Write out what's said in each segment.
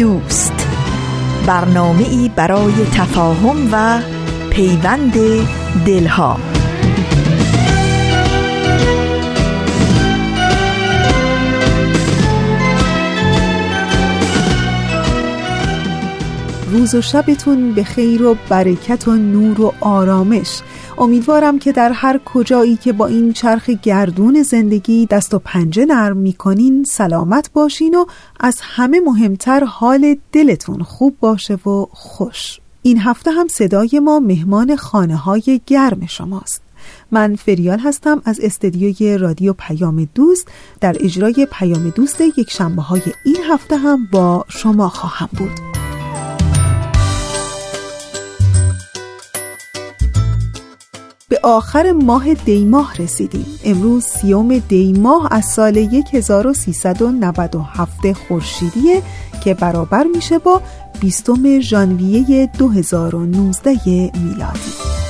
دوست. برنامه ای برای تفاهم و پیوند دلها. روز و شبتون به خیر و برکت و نور و آرامش. امیدوارم که در هر کجایی که با این چرخ گردون زندگی دست و پنجه نرم می‌کنین سلامت باشین و از همه مهمتر حال دلتون خوب باشه و خوش. این هفته هم صدای ما مهمان خانه های گرم شماست. من فریال هستم از استدیوی رادیو پیام دوست. در اجرای پیام دوست یک شنبه های این هفته هم با شما خواهم بود. آخر ماه دیماه رسیدیم. امروز سیوم دیماه از سال 1397 خورشیدیه که برابر میشه با 20 ژانویه 2019 میلادی.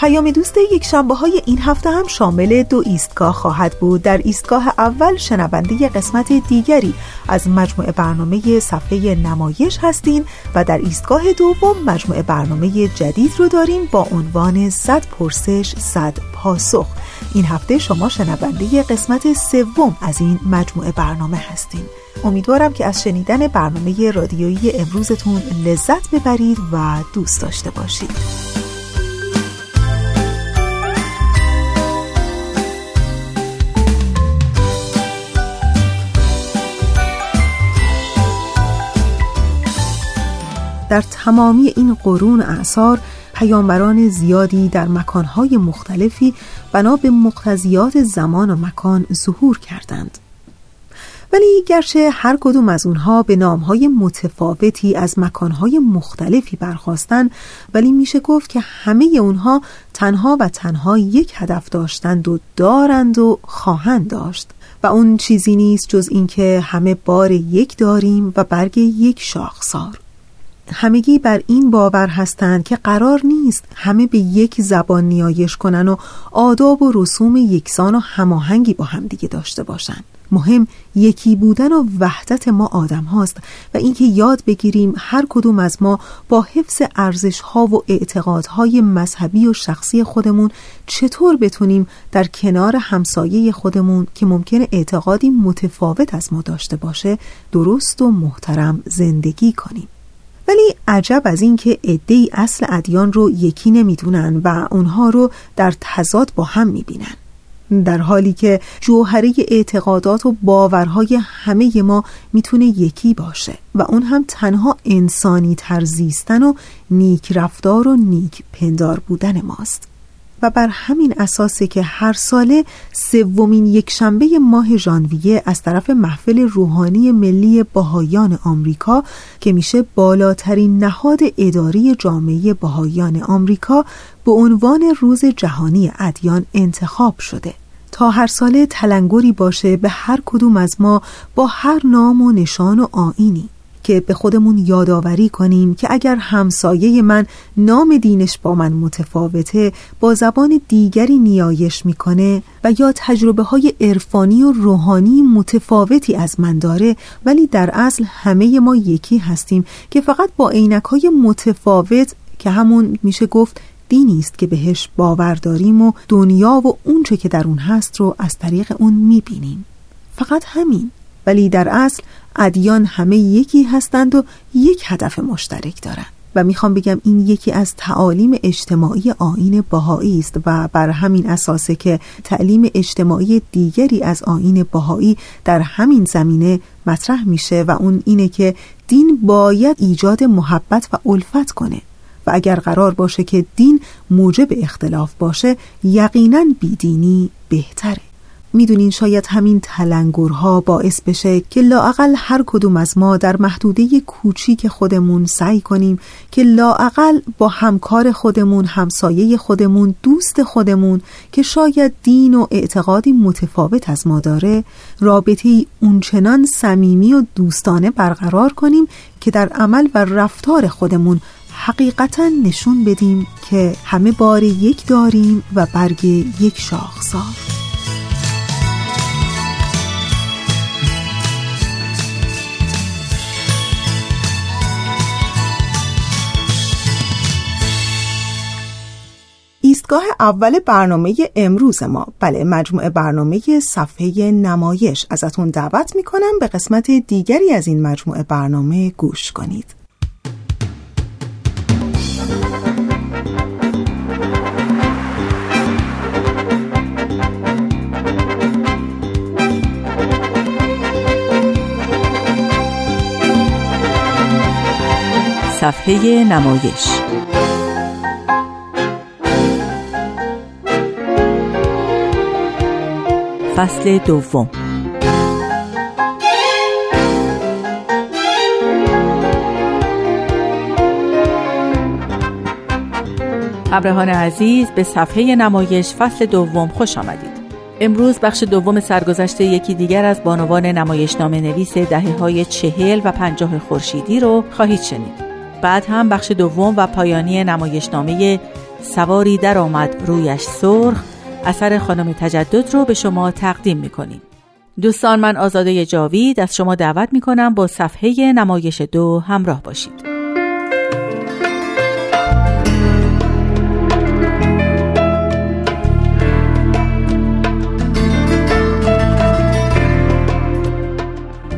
پیام دوست یک شنبه های این هفته هم شامل دو ایستگاه خواهد بود. در ایستگاه اول شنونده قسمت دیگری از مجموعه برنامه صفحه نمایش هستین و در ایستگاه دوم مجموعه برنامه جدید رو داریم با عنوان صد پرسش صد پاسخ. این هفته شما شنونده قسمت سوم از این مجموعه برنامه هستین. امیدوارم که از شنیدن برنامه رادیویی امروزتون لذت ببرید و دوست داشته باشید. در تمامی این قرون اعثار پیامبران زیادی در مکانهای مختلفی بنا به مقتضیات زمان و مکان ظهور کردند. ولی گرچه هر کدوم از اونها به نامهای متفاوتی از مکانهای مختلفی برخواستند ولی میشه گفت که همه اونها تنها و تنها یک هدف داشتند و دارند و خواهند داشت. و اون چیزی نیست جز اینکه همه بار یک داریم و برگ یک شاخسار. همگی بر این باور هستند که قرار نیست همه به یک زبان نیایش کنن و آداب و رسوم یکسان و هماهنگی با همدیگه داشته باشند. مهم یکی بودن و وحدت ما آدم هاست و اینکه یاد بگیریم هر کدوم از ما با حفظ ارزش ها و اعتقادهای مذهبی و شخصی خودمون چطور بتونیم در کنار همسایه خودمون که ممکنه اعتقادی متفاوت از ما داشته باشه درست و محترم زندگی کنیم ولی عجب از اینکه عدهای اصل ادیان رو یکی نمی‌دونن و اونها رو در تضاد با هم می‌بینن. در حالی که جوهره اعتقادات و باورهای همه ما می‌تونه یکی باشه و اون هم تنها انسانی ترزیستن و نیک رفتار و نیک پندار بودن ماست. و بر همین اساسه که هر ساله سومین یک شنبه ماه ژانویه از طرف محفل روحانی ملی باهایان آمریکا که میشه بالاترین نهاد اداری جامعه باهایان آمریکا به عنوان روز جهانی ادیان انتخاب شده. تا هر ساله تلنگری باشه به هر کدوم از ما با هر نام و نشان و آینی. که به خودمون یادآوری کنیم که اگر همسایه من نام دینش با من متفاوته با زبان دیگری نیایش می‌کنه و یا تجربه های عرفانی و روحانی متفاوتی از من داره ولی در اصل همه ما یکی هستیم که فقط با عینک های متفاوت که همون میشه گفت دینی است که بهش باور داریم و دنیا و اونچه که در اون هست رو از طریق اون می‌بینیم. فقط همین. ولی در اصل ادیان همه یکی هستند و یک هدف مشترک دارند. و می‌خوام بگم این یکی از تعالیم اجتماعی آین بهایی است و بر همین اساسه که تعلیم اجتماعی دیگری از آین بهایی در همین زمینه مطرح میشه و اون اینه که دین باید ایجاد محبت و الفت کنه. و اگر قرار باشه که دین موجب اختلاف باشه یقینا بیدینی بهتره. می‌دونین شاید همین تلنگرها باعث بشه که لاعقل هر کدوم از ما در محدوده کوچیک خودمون سعی کنیم که لاعقل با همکار خودمون همسایه خودمون دوست خودمون که شاید دین و اعتقادی متفاوت از ما داره رابطه اونچنان صمیمی و دوستانه برقرار کنیم که در عمل و رفتار خودمون حقیقتا نشون بدیم که همه بار یک داریم و برگ یک شاخسار ایستگاه اول برنامه امروز ما. بله مجموعه برنامه صفحه نمایش. ازتون دعوت می‌کنم به قسمت دیگری از این مجموعه برنامه گوش کنید. صفحه نمایش فصل دوم. ابراهان عزیز به صفحه نمایش فصل دوم خوش آمدید. امروز بخش دوم سرگذشت یکی دیگر از بانوان نمایشنامه نویس دهه های چهل و پنجاه خورشیدی رو خواهید شنید. بعد هم بخش دوم و پایانی نمایشنامه سواری در آمد رویش سرخ اثر خانم تجدد رو به شما تقدیم می‌کنیم. دوستان من آزاده جاوید از شما دعوت می‌کنم با صفحه نمایش دو همراه باشید.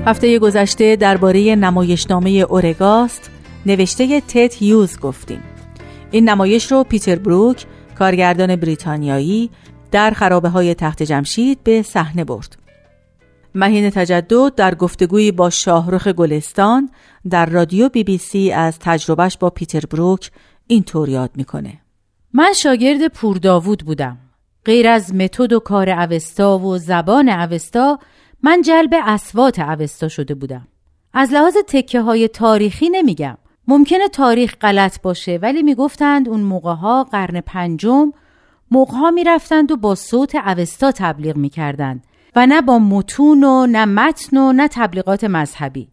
هفته گذشته درباره نمایشنامه اورگاست نوشته تت یوز گفتیم. این نمایش رو پیتر بروک کارگردان بریتانیایی در خرابه های تخت جمشید به صحنه برد. مهین تجدد در گفتگویی با شاهرخ گلستان در رادیو بی بی سی از تجربهش با پیتر بروک اینطور یاد می‌کنه. من شاگرد پور داوود بودم. غیر از متد و کار اوستا و زبان اوستا من جلب اسوات اوستا شده بودم. از لحاظ تکه های تاریخی نمیگم. ممکنه تاریخ غلط باشه ولی می‌گفتند اون موقع ها قرن پنجم موقها می‌رفتند و با صوت اوستا تبلیغ می‌کردند و نه با متون و نه متن و نه تبلیغات مذهبی.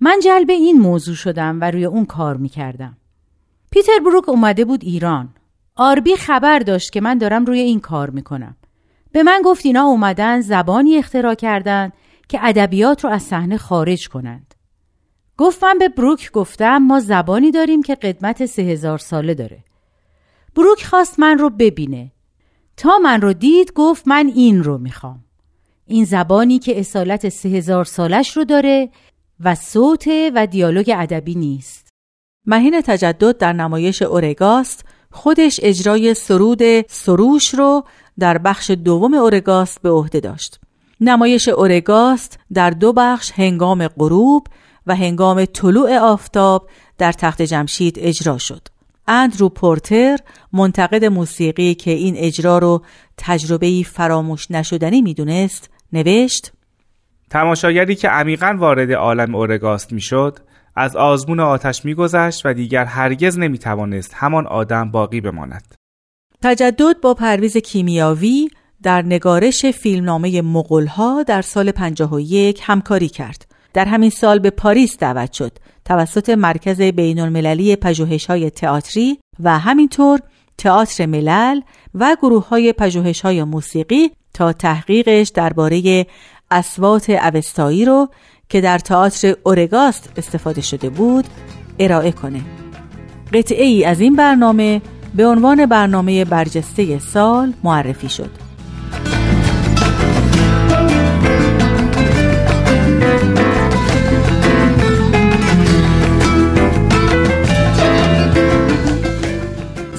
من جلب این موضوع شدم و روی اون کار می‌کردم. پیتر بروک اومده بود ایران. آربی خبر داشت که من دارم روی این کار می‌کنم. به من گفت اینا اومدن زبانی اختراع کردن که ادبیات رو از صحنه خارج کنند. گفت من به بروک گفتم ما زبانی داریم که قدمت سه هزار ساله داره. بروک خواست من رو ببینه. تا من رو دید گفت من این رو می‌خوام. این زبانی که اصالت سه هزار سالش رو داره و صوت و دیالوگ ادبی نیست. مهین تجدد در نمایش اورگاست خودش اجرای سرود سروش رو در بخش دوم اورگاست به عهده داشت. نمایش اورگاست در دو بخش هنگام غروب و هنگام طلوع آفتاب در تخت جمشید اجرا شد. اندرو پورتر منتقد موسیقی که این اجرا رو تجربه فراموش نشدنی می‌دونست نوشت تماشاگری که عمیقا وارد عالم اورگاست می‌شد از آزمون آتش میگذشت و دیگر هرگز نمی‌توانست همان آدم باقی بماند. تجدد با پرویز کیمیاوی در نگارش فیلمنامه مغلها در سال 51 همکاری کرد. در همین سال به پاریس دعوت شد. توسط مرکز بین المللی پژوهش های تئاتری و همینطور تئاتر ملل و گروه های پژوهش های موسیقی تا تحقیقش درباره اسوات اوستایی رو که در تئاتر اورگاست استفاده شده بود ارائه کنه. قطعه ای از این برنامه به عنوان برنامه برجسته سال معرفی شد.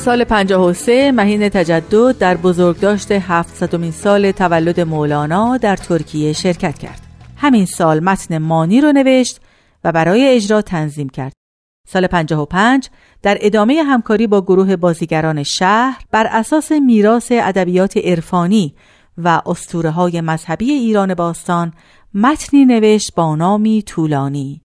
سال 53 مهین تجدد در بزرگداشت 700 سال تولد مولانا در ترکیه شرکت کرد. همین سال متن مانی رو نوشت و برای اجرا تنظیم کرد. سال 55 در ادامه همکاری با گروه بازیگران شهر بر اساس میراث ادبیات عرفانی و اسطوره های مذهبی ایران باستان متنی نوشت با نامی طولانی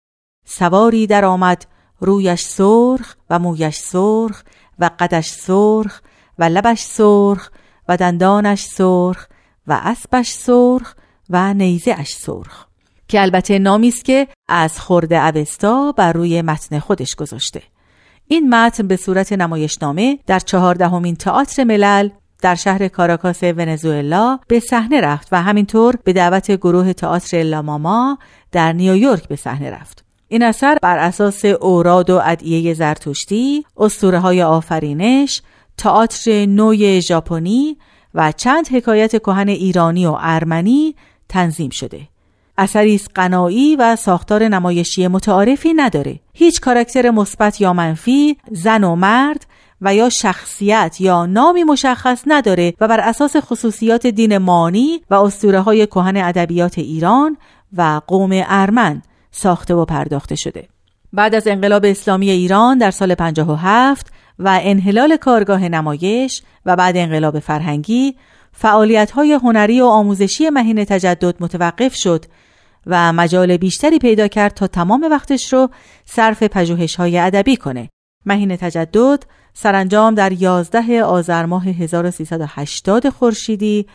سواری در آمد رویش سرخ و مویش سرخ و قدش سرخ و لبش سرخ و دندانش سرخ و اسبش سرخ و نیزه اش سرخ که البته نامی است که از خورده اوستا بر روی متن خودش گذاشته این متن به صورت نمایشنامه در چهاردهمین تئاتر ملل در شهر کاراکاس ونزوئلا به صحنه رفت و همینطور به دعوت گروه تئاتر لاماما در نیویورک به صحنه رفت. این اثر بر اساس اوراد و ادعیه زرتشتی، اسطوره های آفرینش، تئاتر نوی ژاپنی و چند حکایت کهن ایرانی و ارمنی تنظیم شده. اثری است قنایی و ساختار نمایشی متعارفی نداره. هیچ کاراکتر مثبت یا منفی، زن و مرد و یا شخصیت یا نامی مشخص نداره و بر اساس خصوصیات دین مانی و اسطوره های کهن ادبیات ایران و قوم ارمن ساخته و پرداخته شده. بعد از انقلاب اسلامی ایران در سال 57 و انحلال کارگاه نمایش و بعد انقلاب فرهنگی فعالیت های هنری و آموزشی مهین تجدد متوقف شد و مجال بیشتری پیدا کرد تا تمام وقتش رو صرف پژوهش های ادبی کنه. مهین تجدد سرانجام در 11 آذر ماه 1380 خورشیدی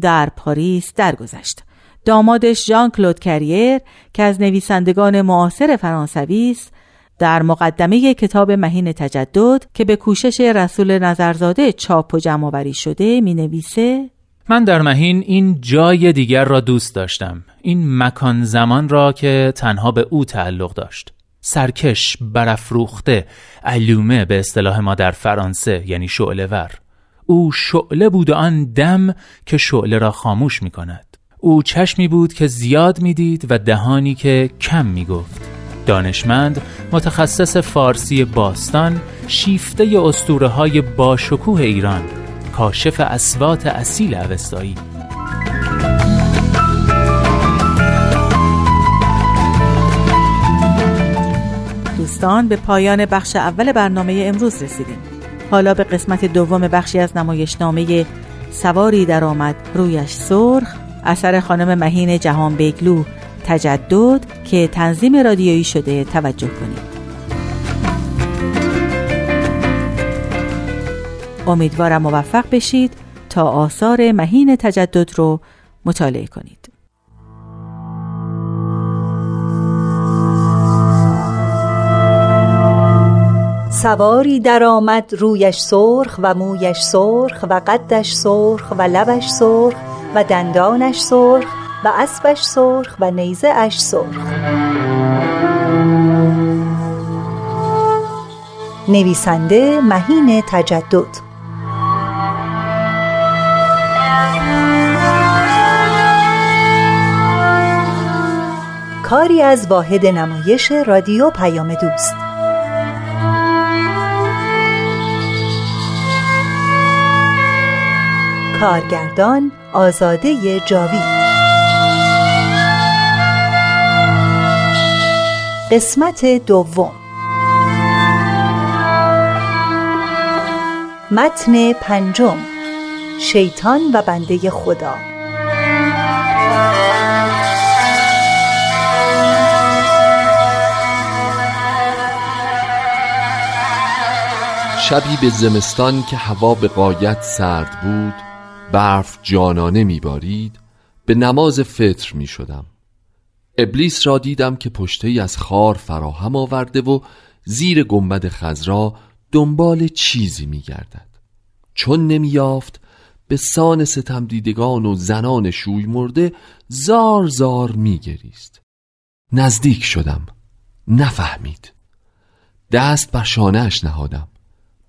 در پاریس درگذشت. دامادش ژان کلود کریر که از نویسندگان معاصر فرانسوی است در مقدمه کتاب مهین تجدد که به کوشش رسول نظرزاده چاپ و جمع شده می نویسه من در مهین این جای دیگر را دوست داشتم. این مکان زمان را که تنها به او تعلق داشت. سرکش برافروخته علومه به اصطلاح ما در فرانسه یعنی شعله ور. او شعله بود آن دم که شعله را خاموش می کند او چشمی بود که زیاد می‌دید و دهانی که کم می گفت دانشمند متخصص فارسی باستان شیفته اسطوره های باشکوه ایران کاشف اسوات اصیل اوستایی. دوستان به پایان بخش اول برنامه امروز رسیدیم. حالا به قسمت دوم بخشی از نمایشنامه سواری درآمد رویش سرخ. اثر خانم مهین جهان بیگلو تجدد که تنظیم رادیویی شده توجه کنید. امیدوارم موفق بشید تا آثار مهین تجدد رو مطالعه کنید. سواری درآمد رویش سرخ و مویش سرخ و قدش سرخ و لبش سرخ. و دندانش سرخ و اسبش سرخ و نیزه اش سرخ. نویسنده مهین تجدد. کاری از واحد نمایش رادیو پیام دوست. کارگردان آزاده جاوید. قسمت دوم. متن پنجم. شیطان و بنده خدا. شبی به زمستان که هوا به قایت سرد بود برف جانانه میبارید به نماز فطر می شدم ابلیس را دیدم که پشته از خار فراهم آورده و زیر گنبد خزرا دنبال چیزی می گردد چون نمی یافت به سان ستم دیدگان و زنان شوی مرده زار زار می گریست نزدیک شدم نفهمید. دست بر شانهش نهادم.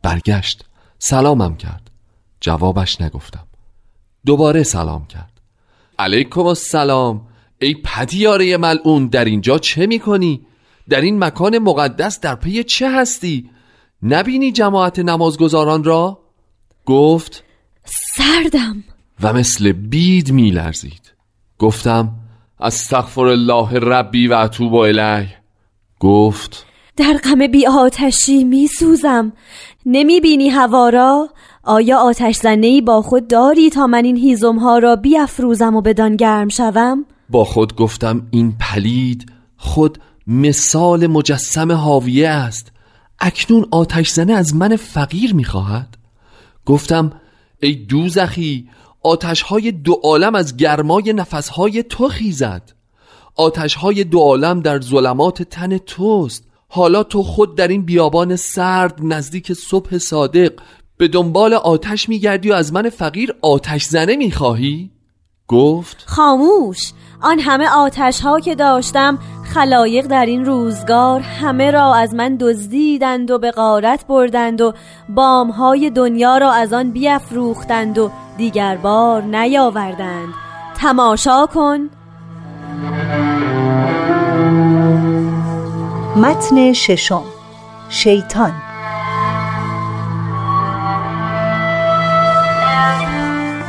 برگشت سلامم کرد. جوابش نگفتم. دوباره سلام کرد علیکم السلام ای پدیاره ملعون در اینجا چه می‌کنی؟ در این مکان مقدس در پی چه هستی؟ نبینی جماعت نمازگزاران را؟ گفت سردم و مثل بید میلرزید گفتم استغفر الله ربی و اتوب الیه گفت در غم بی آتشی می سوزم نمی بینی هوا را؟ آیا آتش زنهی با خود داری تا من این هیزم ها را بیافروزم و بدان گرم شوم؟ با خود گفتم این پلید خود مثال مجسم حاویه است. اکنون آتش زنه از من فقیر می‌خواهد. گفتم ای دوزخی آتش های دو عالم از گرمای نفسهای تو خیزد. آتش های دو عالم در ظلمات تن توست. حالا تو خود در این بیابان سرد نزدیک صبح صادق به دنبال آتش میگردی و از من فقیر آتش زنه می‌خواهی؟ گفت خاموش آن همه آتش ها که داشتم خلایق در این روزگار همه را از من دزدیدند و به غارت بردند و بام های دنیا را از آن بیافروختند و دیگر بار نیاوردند. تماشا کن. متن ششم. شیطان.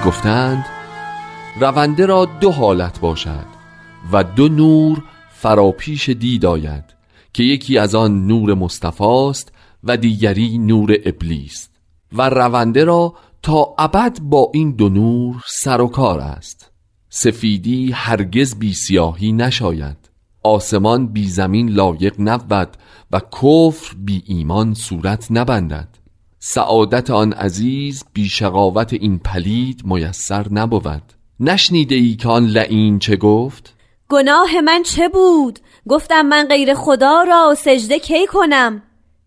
گفتند رونده را دو حالت باشد و دو نور فراپیش دید آید که یکی از آن نور مصطفاست و دیگری نور ابلیس و رونده را تا ابد با این دو نور سر و کار است. سفیدی هرگز بی سیاهی نشاید. آسمان بی زمین لایق نبود و کفر بی ایمان صورت نبندد. سعادت آن عزیز بی شقاوت این پلید میسر نبود نشنیده ای که آن لعین چه گفت؟ گناه من چه بود؟ گفتم من غیر خدا را سجده کی کنم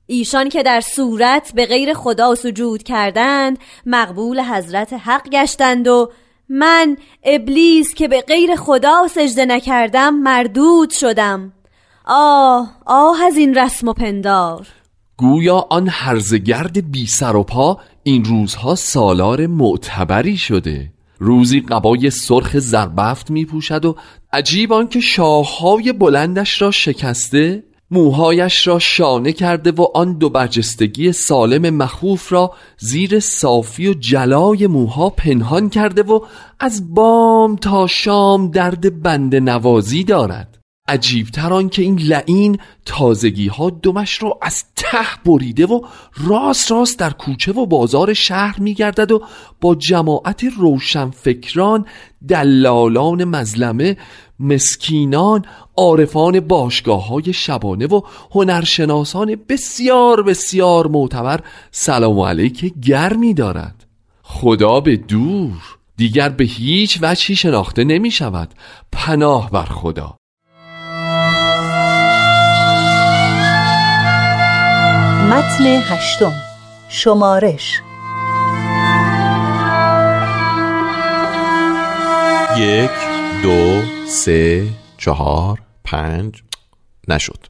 ایشان که در صورت به غیر خدا سجود کردند مقبول حضرت حق گشتند و من ابلیس که به غیر خدا سجده نکردم مردود شدم آه آه از این رسم و پندار گویا آن هرزگرد بی سر و پا این روزها سالار معتبری شده. روزی قبای سرخ زربفت می پوشد و عجیب آنکه شاههای بلندش را شکسته موهایش را شانه کرده و آن دو برجستگی سالم مخوف را زیر صافی و جلای موها پنهان کرده و از بام تا شام درد بند نوازی دارد. عجیبتر آن که این لعین تازگی ها دمش رو از ته بریده و راست راست در کوچه و بازار شهر میگردد و با جماعت روشنفکران دلالان مزلمه مسکینان عارفان باشگاه های شبانه و هنرشناسان بسیار بسیار معتبر سلام علیک گرمی دارد. خدا به دور دیگر به هیچ وجهی شناخته نمی شود پناه بر خدا. متن هشتم. شمارش. یک دو سه چهار پنج. نشد.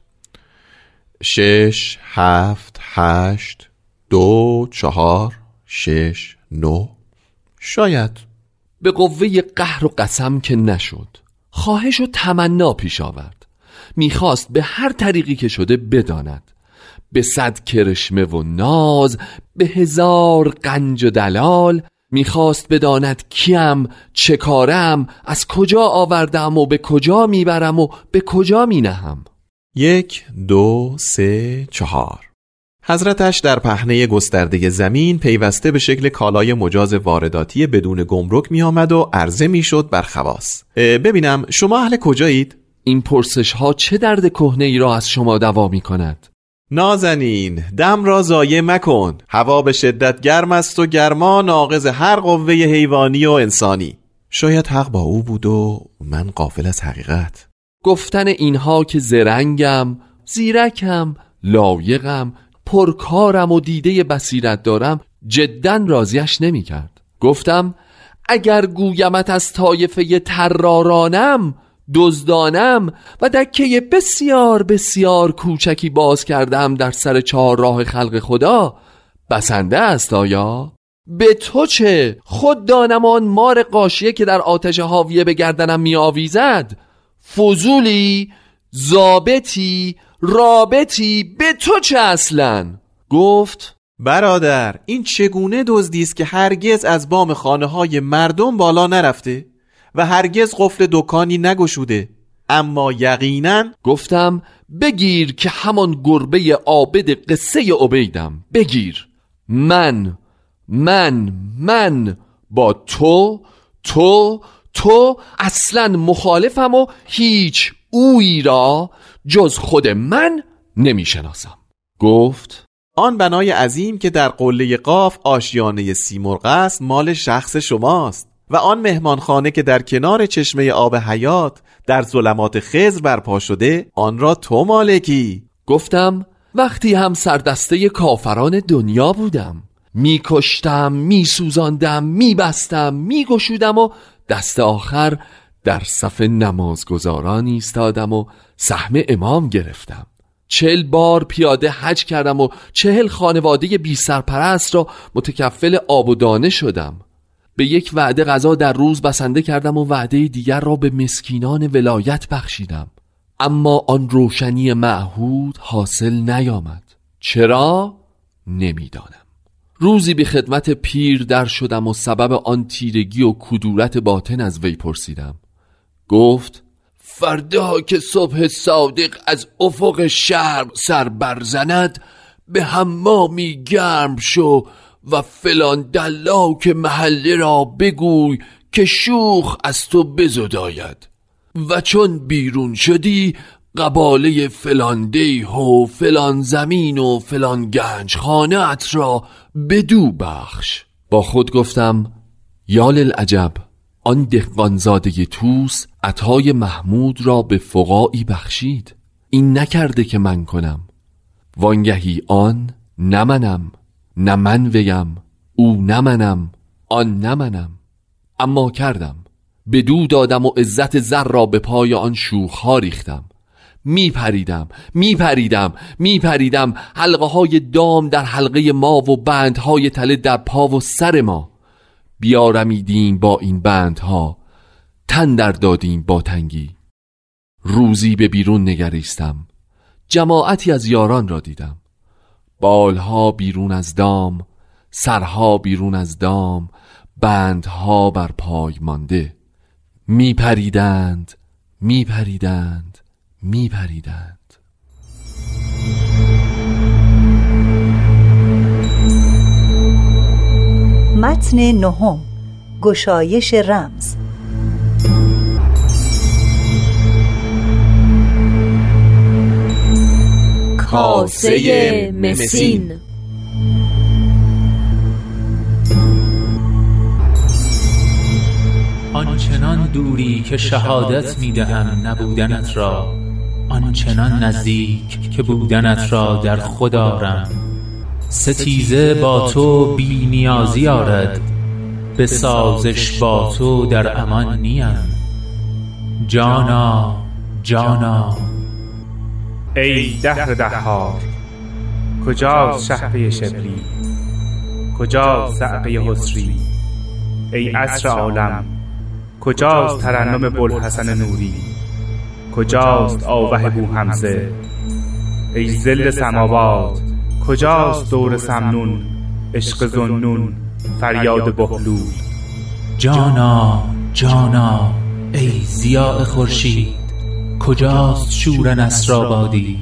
شش هفت هشت دو چهار شش نو شاید. به قوه قهر و قسم که نشد. خواهش و تمنا پیش آورد. می‌خواست به هر طریقی که شده بداند. به صد کرشمه و ناز به هزار قنج و دلال می‌خواست بداند کیم چه کارم از کجا آوردم و به کجا می‌برم و به کجا مینهم یک دو سه چهار حضرتش در پهنه گسترده زمین پیوسته به شکل کالای مجاز وارداتی بدون گمرک می آمد و عرضه می شد بر خواص ببینم شما اهل کجایید؟ این پرسش ها چه درد کهنه ای را از شما دوا می کند؟ نازنین دم را ضایع مکن. هوا به شدت گرم است و گرما ناقض هر قوه حیوانی و انسانی. شاید حق با او بود و من قافل از حقیقت. گفتن اینها که زرنگم زیرکم لایقم پرکارم و دیده بصیرت دارم جدا راضیش نمی کرد گفتم اگر گویمت از طایفه ترارانم دزدانم و دکه بسیار بسیار کوچکی باز کردم در سر چهار راه خلق خدا بسنده است آیا؟ به تو چه؟ خود دانم آن مار قاشیه که در آتش حاویه به گردنم می آویزد فضولی زابتی رابطی به تو چه اصلا گفت برادر این چگونه دزدی است که هرگز از بام خانه های مردم بالا نرفته و هرگز قفل دکانی نگشوده. اما یقینا گفتم بگیر که همان گربه عابد قصه عبیدم. بگیر. من من من با تو تو تو اصلا مخالفم و هیچ اویی را جز خود من نمی‌شناسم. گفت آن بنای عظیم که در قله قاف آشیانه سیمرغ است مال شخص شماست. و آن مهمانخانه که در کنار چشمه آب حیات در ظلمات خزر برپا شده آن را تو مالکی. گفتم وقتی هم سردسته کافران دنیا بودم میکشتم میسوزاندم میبستم میگشودم و دست آخر در صف نمازگزاران ایستادم و سهم امام گرفتم. چهل بار پیاده حج کردم و چهل خانواده بی سرپرست را متکفل آب و دانه شدم. به یک وعده غذا در روز بسنده کردم و وعده دیگر را به مسکینان ولایت بخشیدم. اما آن روشنی معهود حاصل نیامد. چرا؟ نمی‌دانم. روزی به خدمت پیر در شدم و سبب آن تیرگی و کدورت باطن از وی پرسیدم. گفت فردا که صبح صادق از افق شرق سر برزند به حمامی گرم شو و فلان دلاک محله را بگوی که شوخ از تو بزداید. و چون بیرون شدی قباله فلان دیه و فلان زمین و فلان گنج خانه را بدو بخش. با خود گفتم یال العجب آن دهقانزاده توس عطای محمود را به فقاعی بخشید. این نکرده که من کنم. وانگهی آن نمنم نه من ویم او نمنم آن نمنم اما کردم بدو دادم و عزت زر را به پای آن شوخها ریختم. می پریدم می پریدم می پریدم حلقه های دام در حلقه ما و بندهای تله در پا و سر ما. بیارمیدیم با این بندها تن در دادیم با تنگی. روزی به بیرون نگریستم جماعتی از یاران را دیدم. بالها بیرون از دام سرها بیرون از دام بندها بر پای مانده. می پریدند می پریدند می پریدند متن نهم گشایش رمز. کاسه مسین. آنچنان دوری که شهادت می‌دهم نبودنت را آنچنان نزدیک که بودنت را در خود آرم. ستیزه با تو بی نیازی آرد به سازش با تو در امان نیم. جانا جانا. ای دهر دهار کجاست شهبه شبلی؟ کجاست زعبه حسری ای عصر عالم کجاست ترنم بلحسن نوری؟ کجاست آوه بو همزه ای زل سماوات کجاست دور سمنون؟ عشق زنون فریاد بهلول؟ جانا جانا ای زیاء خورشید. کجاست شور نصرآبادی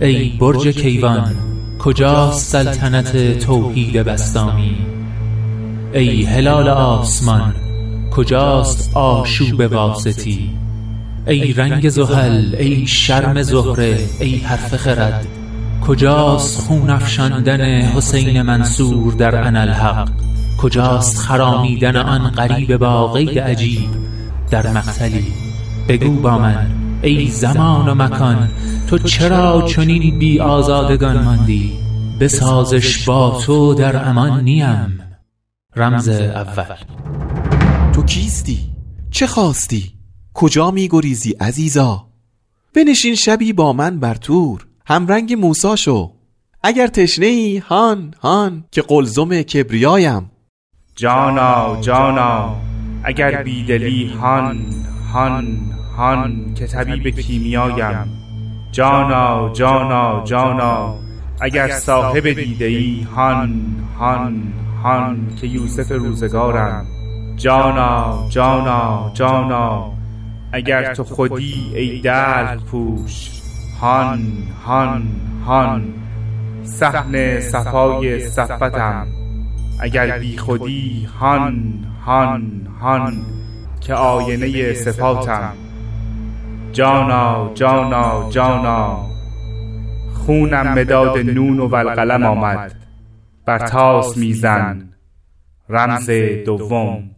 ای برج کیوان کجاست سلطنت توحید بستامی ای هلال آسمان کجاست آشوب واسطی؟ ای رنگ زحل ای شرم زهره ای حرف خرد؟ کجاست خون افشاندن حسین منصور در انالحق کجاست خرامیدن آن غریب با عجیب؟ در مقتلی بگو با من. ای زمان و مکان تو چرا چنین بی آزادگان ماندی بسازش با تو در امان نیم رمز اول تو کیستی؟ چه خواستی؟ کجا می گریزی عزیزا؟ بنشین شبی با من بر تور همرنگ موسا شو اگر تشنه ای هان هان که قلزم کبریایم جانا جانا اگر بیدلی هان هان هان که طبیب کیمیایم. جانا جانا جانا اگر صاحب دیده ای هان هان هان که یوسف روزگارم. جانا جانا جانا. اگر تو خودی ای دل پوش. هان هان هان. صحن صفای صفتم. اگر بی خودی هان هان هان. که آینه صفاتم. جانا جانا جانا. خونم مداد نون و والقلم آمد. بر تاس میزن. رمز دوم.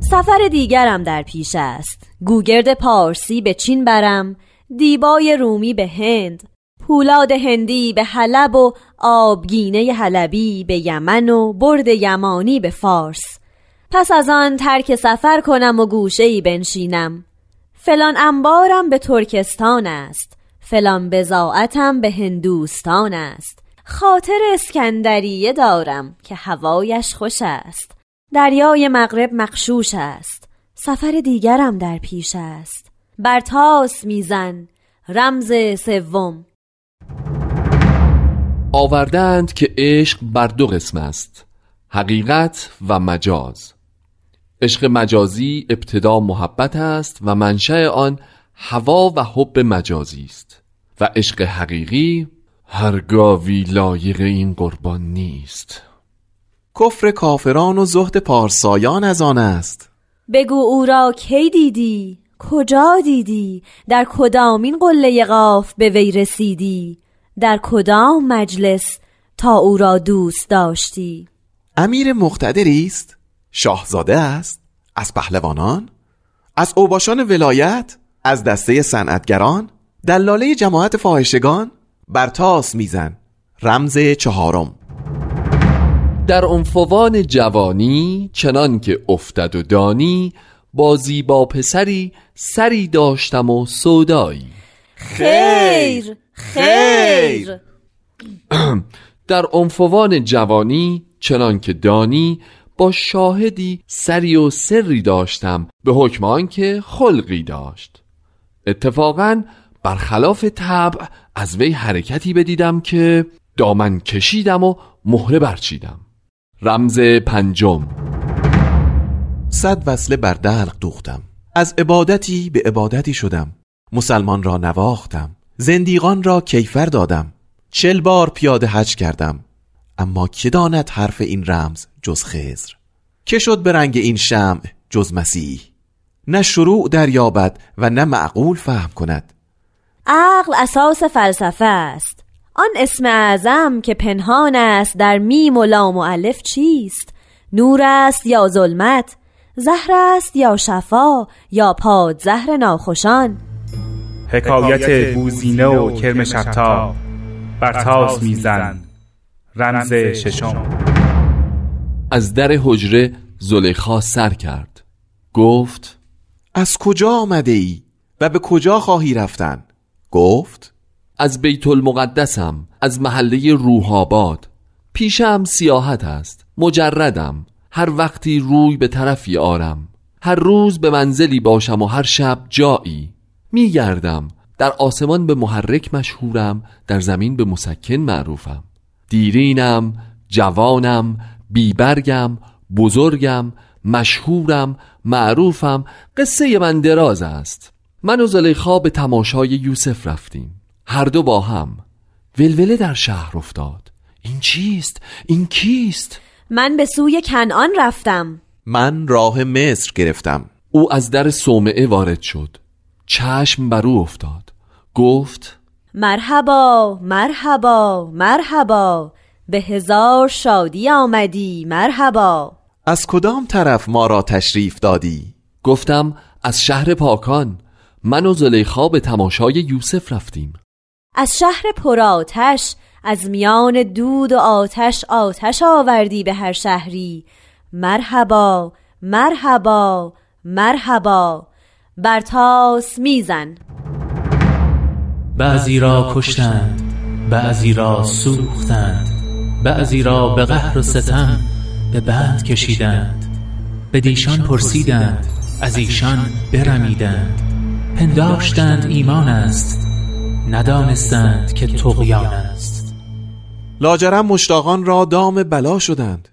سفر دیگرم در پیش است. گوگرد پارسی به چین برم. دیبای رومی به هند. پولاد هندی به حلب و آبگینه حلبی به یمن و برد یمانی به فارس. پس از آن ترک سفر کنم و گوشه ای بنشینم. فلان انبارم به ترکستان است فلان بزاعتم به هندوستان است. خاطر اسکندریه دارم که هوایش خوش است. دریای مغرب مقشوش است. سفر دیگرم در پیش است. بر تاس میزن رمز سوم. آوردند که عشق بر دو قسم است حقیقت و مجاز. عشق مجازی ابتدا محبت است و منشأ آن هوا و حب مجازی است. و عشق حقیقی هرگاوی لایق این قربان نیست. کفر کافران و زهد پارسایان از آن است. بگو او را کی دیدی؟ کجا دیدی؟ در کدامین قله قاف به وی رسیدی؟ در کدام مجلس تا او را دوست داشتی؟ امیر مقتدری است؟ شاهزاده است از پهلوانان از اوباشان ولایت از دسته صنعتگران دلاله جماعت فاحشگان بر تاس میزن. رمز چهارم. در عنفوان جوانی چنان که افتد و دانی بازی با پسری سری داشتم و سودایی. خیر خیر. در عنفوان جوانی چنان که دانی با شاهدی سری و سری داشتم به حکم آنکه خلقی داشت. اتفاقا برخلاف طبع از وی حرکتی بدیدم که دامن کشیدم و مهره برچیدم. رمز پنجم. صد وصله بر دلق دوختم. از عبادتی به عبادتی شدم. مسلمان را نواختم. زندیقان را کیفر دادم. چل بار پیاده حج کردم. اما که داند حرف این رمز جز خزر که شد به رنگ این شمع جز مسیح؟ نه شروع دریابد و نه معقول فهم کند. عقل اساس فلسفه است. آن اسم اعظم که پنهان است در میم و لام و الف چیست؟ نور است یا ظلمت؟ زهر است یا شفا؟ یا پاد زهر ناخوشان؟ حکایت بوزینه و کرم شبتا برتاس میزن رمز ششم. از در حجره زلیخا سر کرد. گفت از کجا آمده ای و به کجا خواهی رفتن؟ گفت از بیت المقدسم از محله روح آباد پیشم سیاحت است مجردم. هر وقتی روی به طرفی آرم هر روز به منزلی باشم و هر شب جایی. میگردم در آسمان به محرک مشهورم در زمین به مسکن معروفم. دیرینم جوانم بیبرگم بزرگم مشهورم معروفم قصه من دراز است. من و زلیخا به تماشای یوسف رفتیم. هر دو با هم. ولوله در شهر افتاد. این چیست؟ این کیست؟ من به سوی کنعان رفتم. من راه مصر گرفتم. او از در صومعه وارد شد. چشم بر او افتاد. گفت مرحبا مرحبا مرحبا. به هزار شادی آمدی مرحبا. از کدام طرف ما را تشریف دادی؟ گفتم از شهر پاکان. من و زلیخا به تماشای یوسف رفتیم. از شهر پرآتش از میان دود و آتش آتش آوردی به هر شهری. مرحبا مرحبا مرحبا. برتاس میزن. بعضی را کشتند بعضی را سوختند بعضی را به قهر و ستم به بند کشیدند. به دیشان پرسیدند از ایشان برمیدند. پنداشتند ایمان است ندانستند که تقیان است. لاجرم مشتاقان را دام بلا شدند.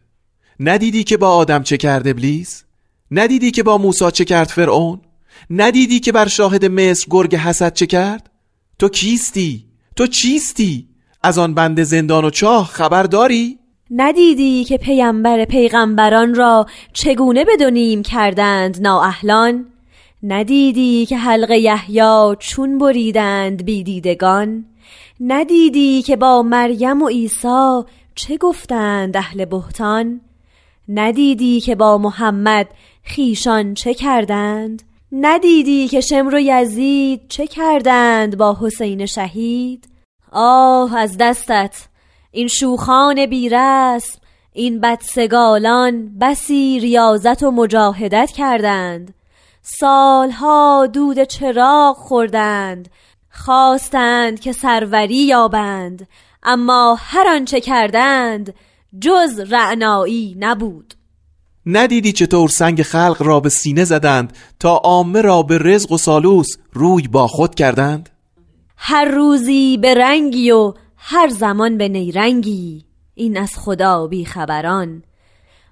ندیدی که با آدم چه کرد ابلیس؟ ندیدی که با موسی چه کرد فرعون؟ ندیدی که بر شاهد مصر گرگ حسد چه کرد؟ تو کیستی؟ تو چیستی؟ از آن بند زندان و چاه خبر داری؟ ندیدی که پیامبر پیغمبران را چگونه بدونیم کردند نااهلان؟ ندیدی که حلق یحیی چون بریدند بیدیدگان ندیدی که با مریم و عیسی چه گفتند اهل بهتان؟ ندیدی که با محمد خیشان چه کردند؟ ندیدی که شمر و یزید چه کردند با حسین شهید؟ آه از دستت. این شوخان بیرسم این بدسگالان بسی ریاضت و مجاهدت کردند. سالها دود چراغ خوردند خواستند که سروری یابند اما هر آنچه کردند جز رعنایی نبود. ندیدی چطور سنگ خلق را به سینه زدند تا عامه را به رزق و سالوس روی با خود کردند؟ هر روزی به رنگی و هر زمان به نیرنگی این از خدا بی خبران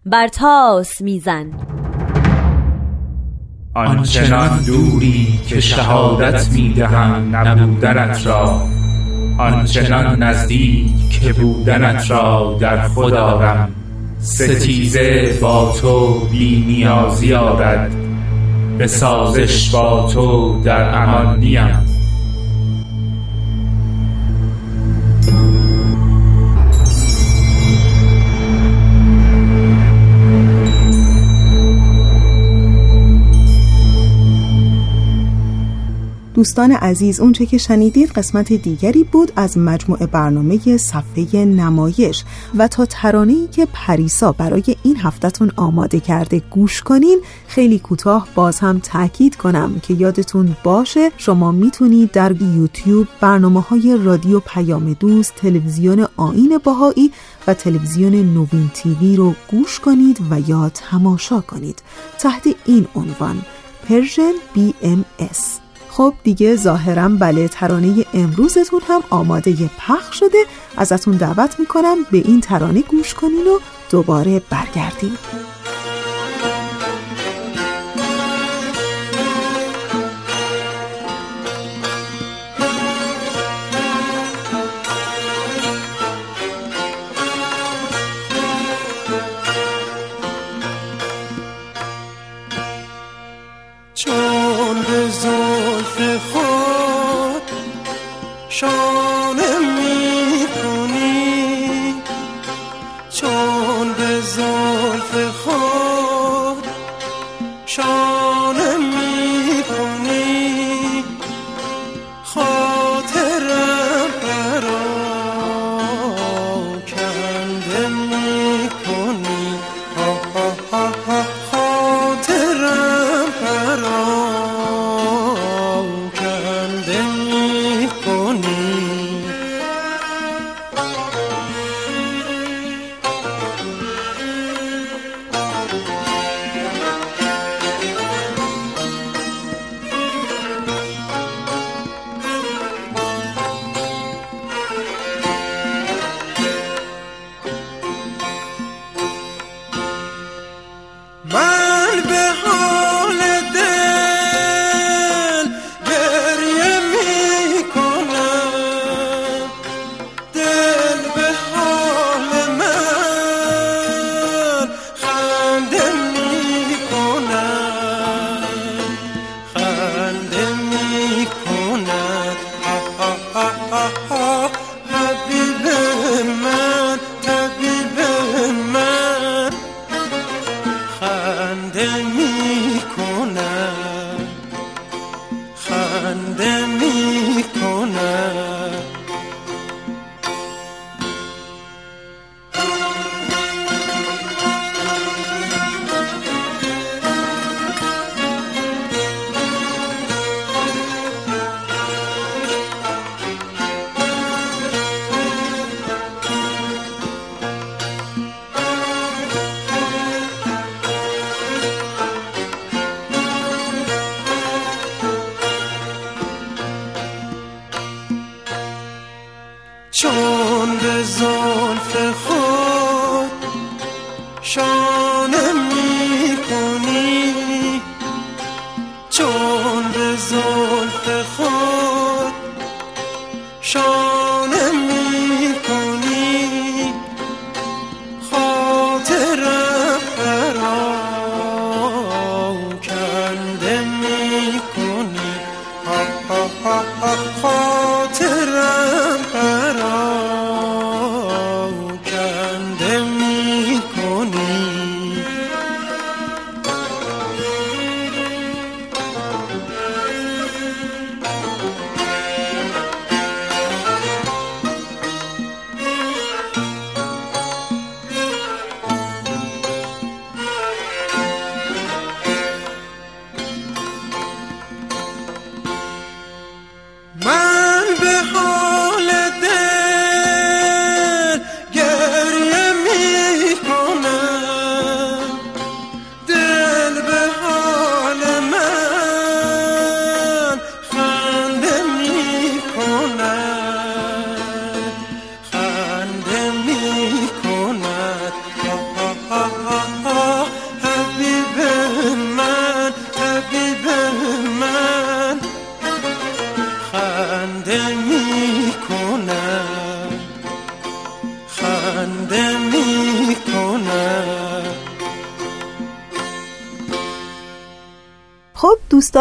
بر تاس میزن. آنچنان دوری که شهادت می‌دهم نبودنت را آنچنان نزدیک که بودنت را در خود آرم. ستیزه با تو بی نیازی آرد به سازش با تو در امان نیم. دوستان عزیز اونچه که شنیدید قسمت دیگری بود از مجموعه برنامه صفحه نمایش. و تا ترانه‌ای که پریسا برای این هفتهتون آماده کرده گوش کنین خیلی کوتاه باز هم تاکید کنم که یادتون باشه شما می‌تونید در یوتیوب برنامه های رادیو پیام دوست تلویزیون آین باهایی و تلویزیون نوین تیوی رو گوش کنید و یا تماشا کنید. تحت این عنوان پرژن BMS خب دیگه ظاهرا بله ترانه امروزتون هم آماده پخش شده. ازتون دعوت می‌کنم به این ترانه گوش کنین و دوباره برگردیم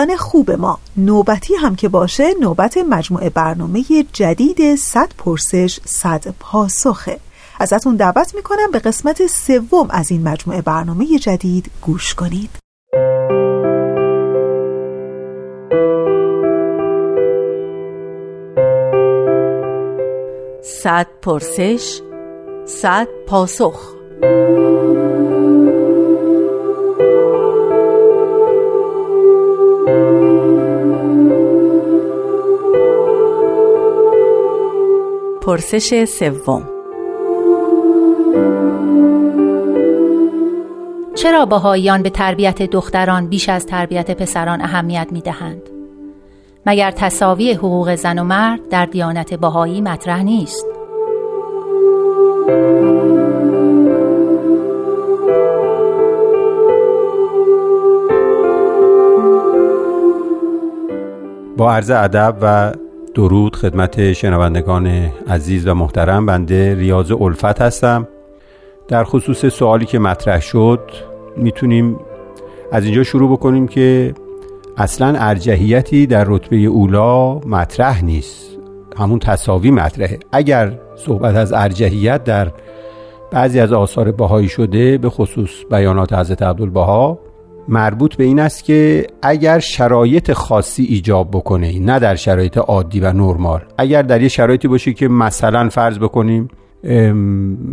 دوستان خوب ما. نوبتی هم که باشه نوبت مجموعه برنامه جدید صد پرسش صد پاسخه. ازتون دعوت می‌کنم به قسمت سوم از این مجموعه برنامه جدید گوش کنید. صد پرسش صد پاسخ. پرسش سوم چرا باهاییان به تربیت دختران بیش از تربیت پسران اهمیت می دهند؟ مگر تصاوی حقوق زن و مرد در دیانت باهایی مطرح نیست؟ با عرض ادب و درود خدمت شنوندگان عزیز و محترم. بنده ریاض الفت هستم. در خصوص سوالی که مطرح شد می‌تونیم از اینجا شروع بکنیم که اصلا ارجحیتی در رتبه اولا مطرح نیست. همون تصاوی مطرحه. اگر صحبت از ارجحیت در بعضی از آثار بهایی شده به خصوص بیانات حضرت عبدالبها مربوط به این است که اگر شرایط خاصی ایجاب بکنه نه در شرایط عادی و نرمال. اگر در یه شرایطی باشه که مثلا فرض بکنیم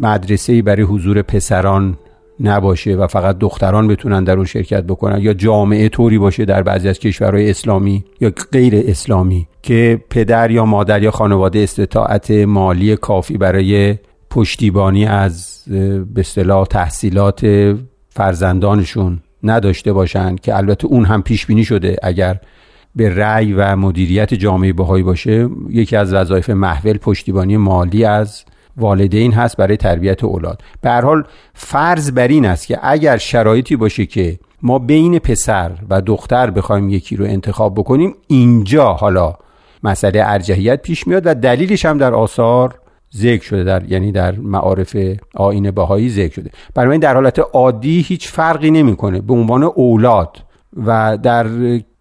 مدرسه برای حضور پسران نباشه و فقط دختران بتونن در اون شرکت بکنن یا جامعه طوری باشه در بعضی از کشورهای اسلامی یا غیر اسلامی که پدر یا مادر یا خانواده استطاعت مالی کافی برای پشتیبانی از به اصطلاح تحصیلات فرزندانشون نداشته باشند که البته اون هم پیش بینی شده. اگر به رأی و مدیریت جامعه بهایی باشه یکی از وظایف محول پشتیبانی مالی از والدین هست برای تربیت اولاد. به هر حال فرض بر این است که اگر شرایطی باشه که ما بین پسر و دختر بخوایم یکی رو انتخاب بکنیم اینجا حالا مسئله ارجحیت پیش میاد و دلیلش هم در آثار ذکر شده در یعنی در معارف آین بهایی ذکر شده. برای در حالت عادی هیچ فرقی نمی‌کنه. به عنوان اولاد و در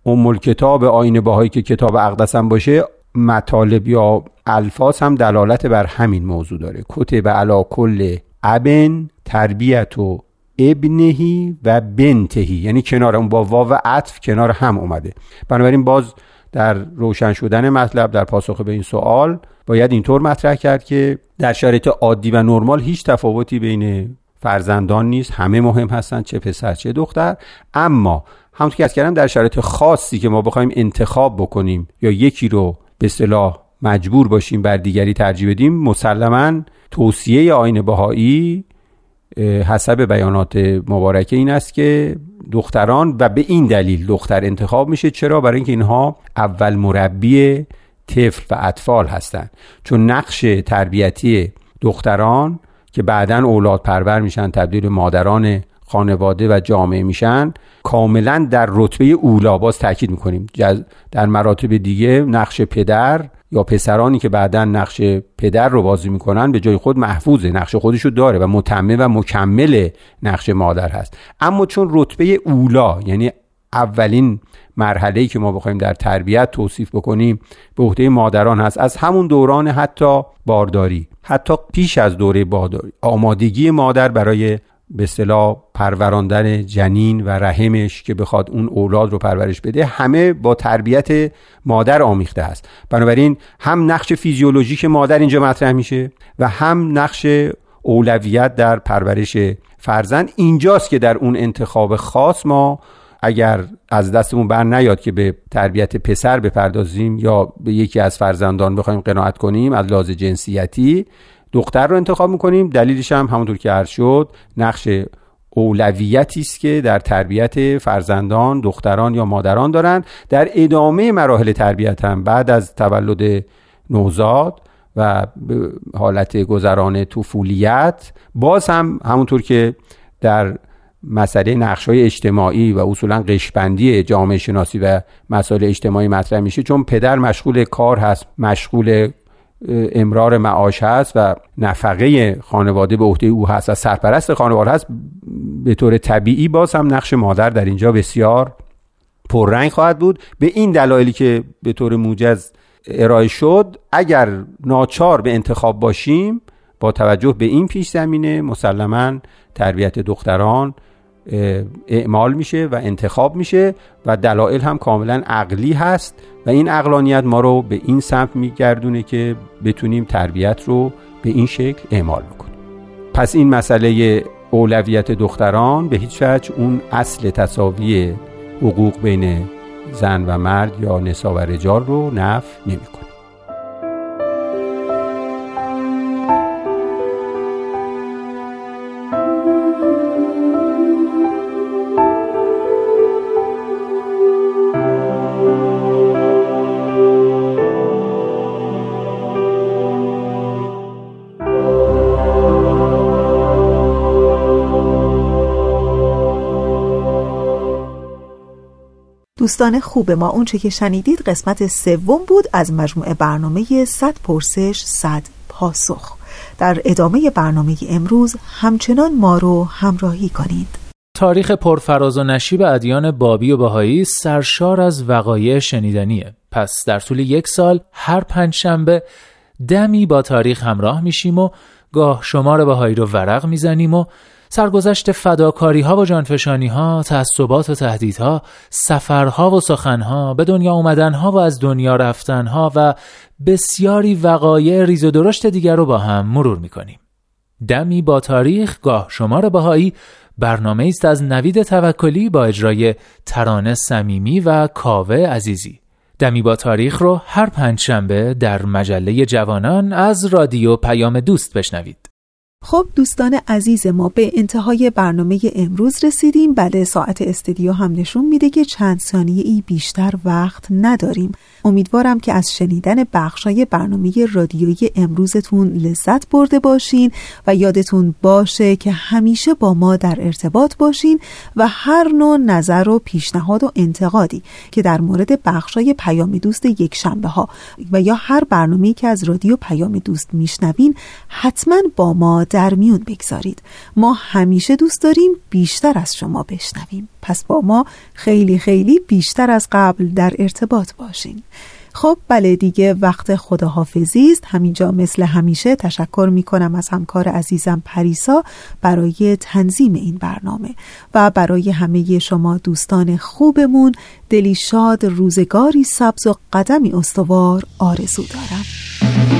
ام کتاب آین بهایی که کتاب اقدس هم باشه مطالب یا الفاظ هم دلالت بر همین موضوع داره. کتب علا کل ابن تربیت و ابنهی و بنتهی یعنی کنار اون با واو عطف کنار هم اومده. بنابراین باز در روشن شدن مطلب در پاسخ به این سوال باید اینطور مطرح کرد که در شرایط عادی و نرمال هیچ تفاوتی بین فرزندان نیست. همه مهم هستند چه پسر چه دختر. اما همونطور که از کردم در شرایط خاصی که ما بخوایم انتخاب بکنیم یا یکی رو به صلاح مجبور باشیم بر دیگری ترجیح بدیم مسلما توصیه آین بهایی حسب بیانات مبارکه این است که دختران و به این دلیل دختر انتخاب میشه. چرا؟ برای اینکه اینها اول مربی طفل و اطفال هستند چون نقش تربیتی دختران که بعدا اولاد پرور میشن تبدیل مادران خانواده و جامعه میشن کاملا در رتبه اولا باز تاکید می‌کنیم. در مراتب دیگه نقش پدر یا پسرانی که بعدا نقش پدر رو بازی می‌کنن به جای خود محفوظه نقش خودش رو داره و متمه و مکمل نقش مادر هست. اما چون رتبه اولا یعنی اولین مرحله که ما بخوایم در تربیت توصیف بکنیم به عهده مادران هست از همون دوران حتی بارداری حتی پیش از دوره بارداری آمادگی مادر برای به اصطلاح پروراندن جنین و رحمش که بخواد اون اولاد رو پرورش بده همه با تربیت مادر آمیخته است بنابراین هم نقش فیزیولوژیک مادر اینجا مطرح میشه و هم نقش اولویت در پرورش فرزند. اینجاست که در اون انتخاب خاص ما اگر از دستمون بر نیاد که به تربیت پسر بپردازیم یا به یکی از فرزندان بخوایم قناعت کنیم از لحاظ جنسیتی دختر رو انتخاب می‌کنیم. دلیلش هم همونطور که عرض شد نقش اولویتی است که در تربیت فرزندان دختران یا مادران دارند در ادامه مراحل تربیت هم بعد از تولد نوزاد و حالت گذران طفولیت باز هم همونطور که در مسئله نقش های اجتماعی و اصولا قشبندی جامعه شناسی و مسائل اجتماعی مطرح میشه چون پدر مشغول کار هست مشغول امرار معاش هست و نفقه خانواده به عهده او هست و سرپرست خانواده هست به طور طبیعی باز هم نقش مادر در اینجا بسیار پررنگ خواهد بود. به این دلایلی که به طور موجز ارائه شد اگر ناچار به انتخاب باشیم با توجه به این پیش زمینه مسلما تربیت دختران اعمال میشه و انتخاب میشه و دلایل هم کاملا عقلی هست و این اقلانیت ما رو به این سمت میگردونه که بتونیم تربیت رو به این شکل اعمال بکنیم. پس این مسئله اولویت دختران به هیچ وجه اون اصل تصاوی حقوق بین زن و مرد یا نسا و رجال رو نف نمی‌کنه. دوستان خوب ما اونچه که شنیدید قسمت سوم بود از مجموعه برنامه 100 پرسش 100 پاسخ. در ادامه برنامه امروز همچنان ما رو همراهی کنید. تاریخ پرفراز و نشیب ادیان بابی و بهایی سرشار از وقایع شنیدنیه. پس در طول یک سال هر پنج شنبه دمی با تاریخ همراه میشیم و گاه شمار بهایی رو ورق می‌زنیم و سرگذشت فداکاری ها و جانفشانی ها، تعصبات و تهدیدها، سفرها و سخنها، به دنیا اومدن ها و از دنیا رفتن ها و بسیاری وقایع ریز و درشت دیگر رو با هم مرور می‌کنیم. دمی با تاریخ گاه شمار بهایی برنامه است از نوید توکلی با اجرای ترانه صمیمی و کاوه عزیزی. دمی با تاریخ رو هر پنجشنبه در مجله جوانان از رادیو پیام دوست بشنوید. خب دوستان عزیز ما به انتهای برنامه امروز رسیدیم. بله ساعت استدیو هم نشون میده که چند ثانیه ای بیشتر وقت نداریم. امیدوارم که از شنیدن بخشای برنامه رادیویی امروزتون لذت برده باشین و یادتون باشه که همیشه با ما در ارتباط باشین و هر نوع نظر و پیشنهاد و انتقادی که در مورد بخشای پیام دوست یک شنبه ها و یا هر برنامه‌ای که از رادیو پیام دوست میشنوین حتما با ما در میون بگذارید. ما همیشه دوست داریم بیشتر از شما بشنویم. پس با ما خیلی خیلی بیشتر از قبل در ارتباط باشین. خب بله دیگه وقت خداحافظی است. همینجا مثل همیشه تشکر می کنم از همکار عزیزم پریسا برای تنظیم این برنامه و برای همه شما دوستان خوبمون دلی شاد روزگاری سبز و قدمی استوار آرزو دارم.